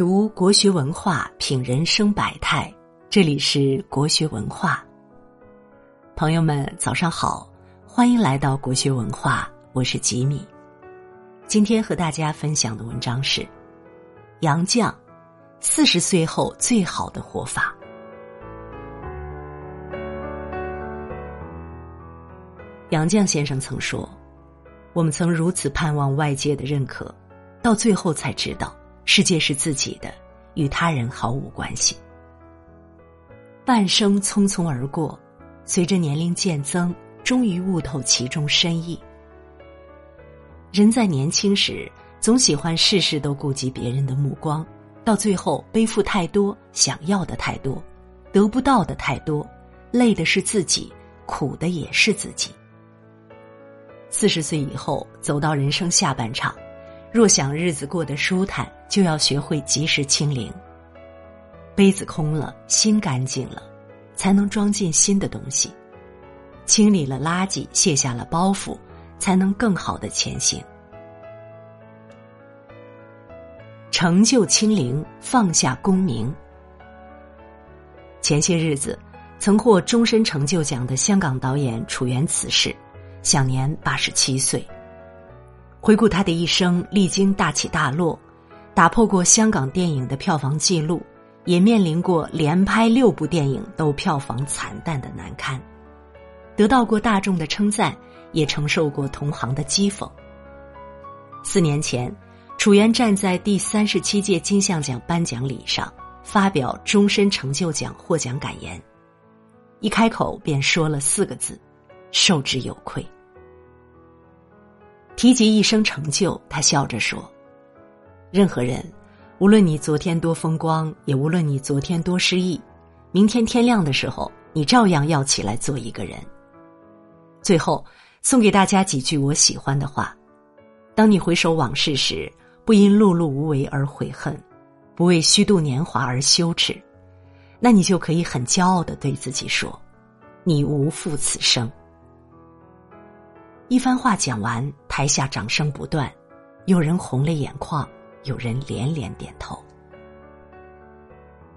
读国学文化，品人生百态。这里是国学文化。朋友们，早上好，欢迎来到国学文化，我是吉米。今天和大家分享的文章是杨绛四十岁后最好的活法。杨绛先生曾说：“我们曾如此盼望外界的认可，到最后才知道。”世界是自己的，与他人毫无关系。半生匆匆而过，随着年龄渐增，终于悟透其中深意。人在年轻时，总喜欢事事都顾及别人的目光，到最后背负太多，想要的太多，得不到的太多，累的是自己，苦的也是自己。四十岁以后，走到人生下半场。若想日子过得舒坦，就要学会及时清零。杯子空了，心干净了，才能装进新的东西。清理了垃圾，卸下了包袱，才能更好的前行。成就清零，放下功名。前些日子，曾获终身成就奖的香港导演楚原辞世，享年八十七岁。回顾他的一生，历经大起大落，打破过香港电影的票房纪录，也面临过连拍六部电影都票房惨淡的难堪，得到过大众的称赞，也承受过同行的讥讽。四年前，楚原站在第三十七届金像奖颁奖礼上，发表终身成就奖获奖感言，一开口便说了四个字：“受之有愧。”提及一生成就，他笑着说：“任何人，无论你昨天多风光，也无论你昨天多失意，明天天亮的时候，你照样要起来做一个人。”最后，送给大家几句我喜欢的话：当你回首往事时，不因碌碌无为而悔恨，不为虚度年华而羞耻，那你就可以很骄傲的对自己说：“你无负此生。”一番话讲完，台下掌声不断，有人红了眼眶，有人连连点头。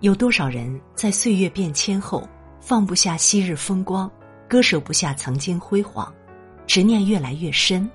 有多少人在岁月变迁后，放不下昔日风光，割舍不下曾经辉煌，执念越来越深。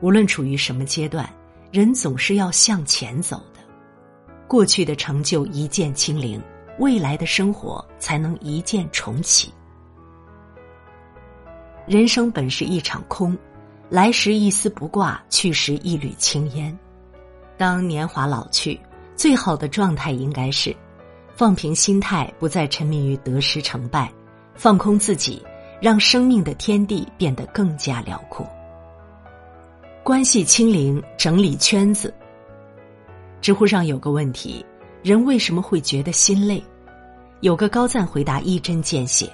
无论处于什么阶段，人总是要向前走的。过去的成就一键清零，未来的生活才能一键重启。人生本是一场空，来时一丝不挂，去时一缕青烟。当年华老去，最好的状态应该是放平心态，不再沉迷于得失成败，放空自己，让生命的天地变得更加辽阔。关系清零，整理圈子。知乎上有个问题：人为什么会觉得心累？有个高赞回答一针见血。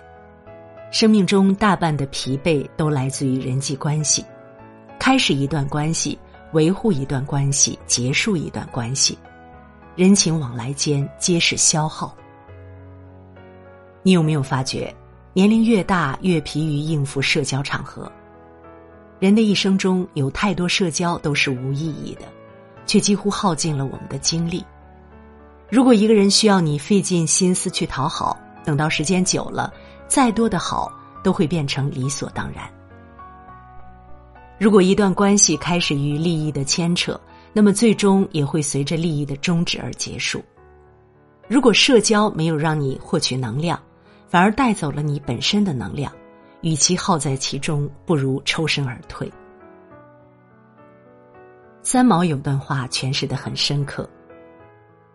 生命中大半的疲惫都来自于人际关系，开始一段关系，维护一段关系，结束一段关系，人情往来间皆是消耗。你有没有发觉，年龄越大越疲于应付社交场合？人的一生中有太多社交都是无意义的，却几乎耗尽了我们的精力。如果一个人需要你费尽心思去讨好，等到时间久了。再多的好都会变成理所当然。如果一段关系开始于利益的牵扯，那么最终也会随着利益的终止而结束。如果社交没有让你获取能量，反而带走了你本身的能量，与其耗在其中，不如抽身而退。三毛有段话诠释的很深刻：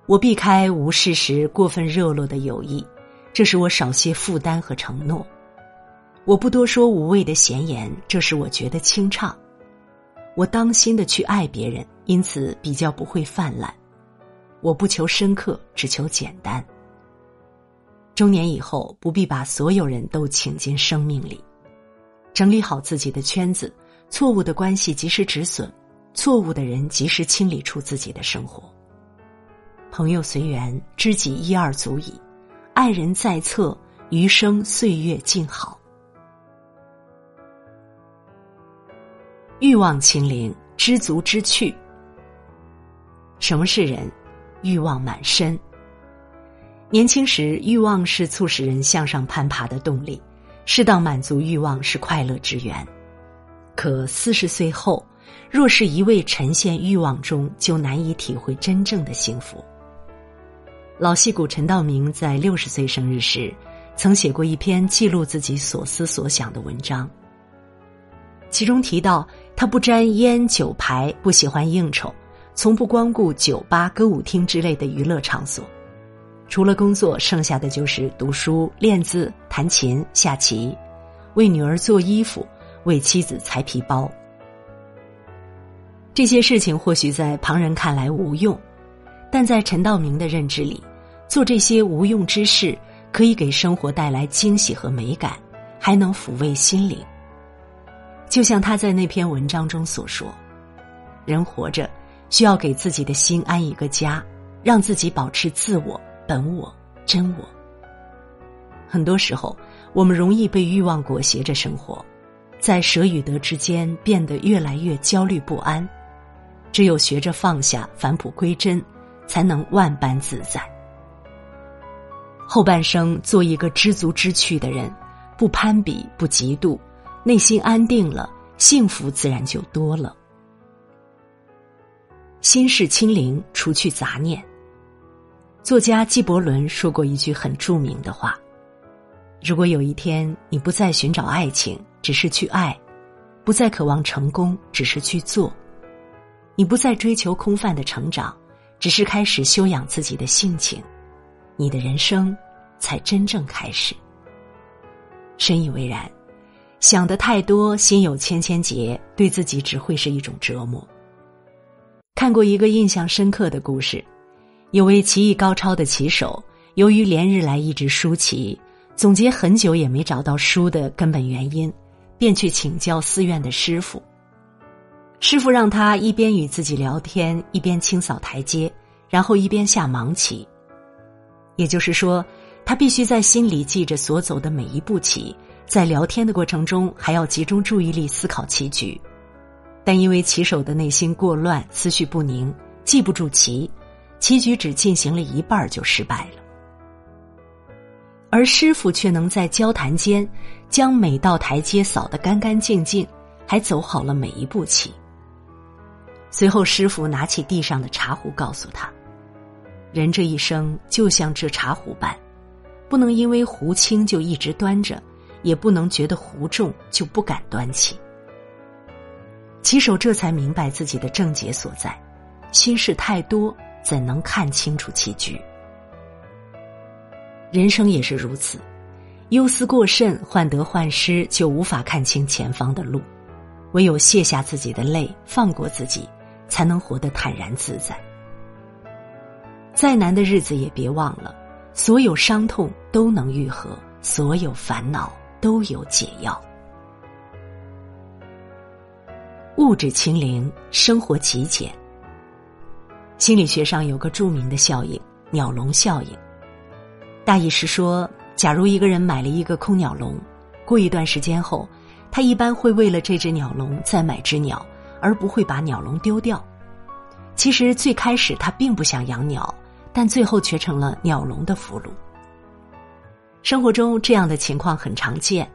我避开无事时过分热络的友谊。这是我少些负担和承诺，我不多说无谓的闲言，这是我觉得清畅。我当心的去爱别人，因此比较不会泛滥。我不求深刻，只求简单。中年以后，不必把所有人都请进生命里，整理好自己的圈子，错误的关系及时止损，错误的人及时清理出自己的生活。朋友随缘，知己一二足矣。爱人在侧，余生岁月静好。欲望清零，知足知趣。什么是人？欲望满身。年轻时，欲望是促使人向上攀爬的动力，适当满足欲望是快乐之源。可四十岁后，若是一味沉陷欲望中，就难以体会真正的幸福。老戏骨陈道明在六十岁生日时，曾写过一篇记录自己所思所想的文章。其中提到，他不沾烟酒牌，不喜欢应酬，从不光顾酒吧、歌舞厅之类的娱乐场所。除了工作，剩下的就是读书、练字、弹琴、下棋，为女儿做衣服，为妻子裁皮包。这些事情或许在旁人看来无用，但在陈道明的认知里，做这些无用之事可以给生活带来惊喜和美感，还能抚慰心灵。就像他在那篇文章中所说：“人活着需要给自己的心安一个家，让自己保持自我、本我、真我。”很多时候，我们容易被欲望裹挟着生活，在舍与得之间变得越来越焦虑不安。只有学着放下，返璞归真，才能万般自在。后半生做一个知足知趣的人，不攀比，不嫉妒。内心安定了，幸福自然就多了。心事清零，除去杂念。作家纪伯伦说过一句很著名的话：“如果有一天你不再寻找爱情，只是去爱；不再渴望成功，只是去做；你不再追求空泛的成长，只是开始修养自己的性情，你的人生才真正开始。”深以为然。想的太多，心有千千结，对自己只会是一种折磨。看过一个印象深刻的故事，有位棋艺高超的棋手，由于连日来一直输棋，总结很久也没找到输的根本原因，便去请教寺院的师傅。师傅让他一边与自己聊天，一边清扫台阶，然后一边下盲棋。也就是说，他必须在心里记着所走的每一步棋。在聊天的过程中，还要集中注意力思考棋局，但因为棋手的内心过乱，思绪不宁，记不住棋，棋局只进行了一半就失败了。而师傅却能在交谈间将每道台阶扫得干干净净，还走好了每一步棋。随后，师傅拿起地上的茶壶，告诉他：“人这一生就像这茶壶般，不能因为壶轻就一直端着。”也不能觉得壶重就不敢端起。棋手这才明白自己的症结所在，心事太多，怎能看清楚棋局？人生也是如此，忧思过甚，患得患失，就无法看清前方的路。唯有卸下自己的泪，放过自己，才能活得坦然自在。再难的日子也别忘了，所有伤痛都能愈合，所有烦恼。都有解药。物质清零，生活极简。心理学上有个著名的效应——鸟笼效应。大意是说，假如一个人买了一个空鸟笼，过一段时间后，他一般会为了这只鸟笼再买只鸟，而不会把鸟笼丢掉。其实最开始他并不想养鸟，但最后却成了鸟笼的俘虏。生活中这样的情况很常见，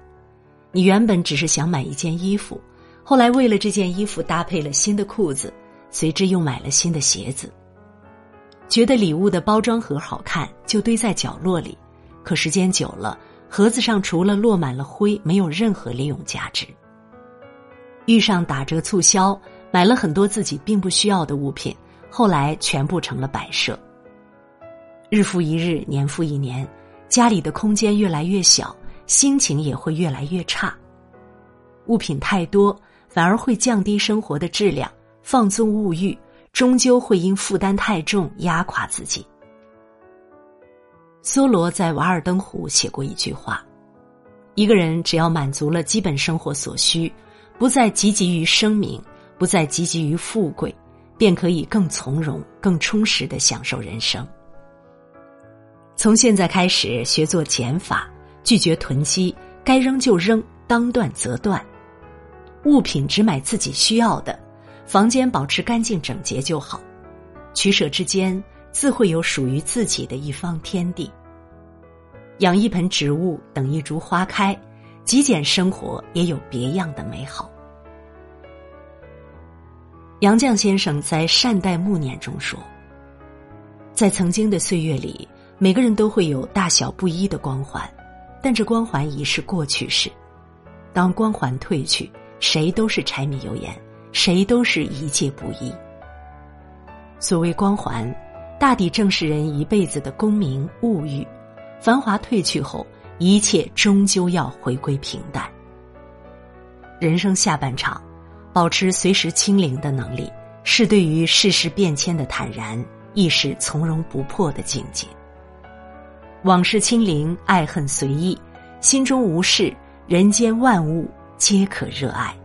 你原本只是想买一件衣服，后来为了这件衣服搭配了新的裤子，随之又买了新的鞋子。觉得礼物的包装盒好看，就堆在角落里，可时间久了，盒子上除了落满了灰，没有任何利用价值。遇上打折促销，买了很多自己并不需要的物品，后来全部成了摆设。日复一日，年复一年。家里的空间越来越小，心情也会越来越差。物品太多，反而会降低生活的质量，放纵物欲，终究会因负担太重压垮自己。梭罗在《瓦尔登湖》写过一句话：“一个人只要满足了基本生活所需，不再汲汲于声名，不再汲汲于富贵，便可以更从容、更充实的享受人生。”从现在开始学做减法，拒绝囤积，该扔就扔，当断则断。物品只买自己需要的，房间保持干净整洁就好。取舍之间，自会有属于自己的一方天地。养一盆植物，等一株花开，极简生活也有别样的美好。杨绛先生在《善待暮年》中说：“在曾经的岁月里，每个人都会有大小不一的光环，但这光环已是过去式。当光环褪去，谁都是柴米油盐，谁都是一介布衣。所谓光环，大抵正是人一辈子的功名物欲。”繁华褪去后，一切终究要回归平淡。人生下半场，保持随时清零的能力，是对于世事变迁的坦然，亦是从容不迫的境界。往事清零，爱恨随意，心中无事，人间万物皆可热爱。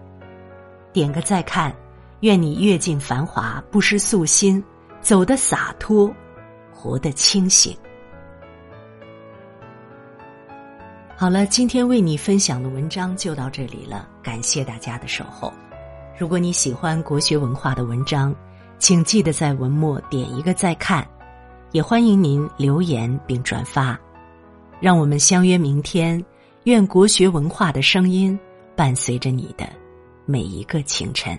点个再看，愿你阅尽繁华，不失素心，走得洒脱，活得清醒。好了，今天为你分享的文章就到这里了，感谢大家的守候。如果你喜欢国学文化的文章，请记得在文末点一个再看，也欢迎您留言并转发。让我们相约明天，愿国学文化的声音伴随着你的每一个清晨。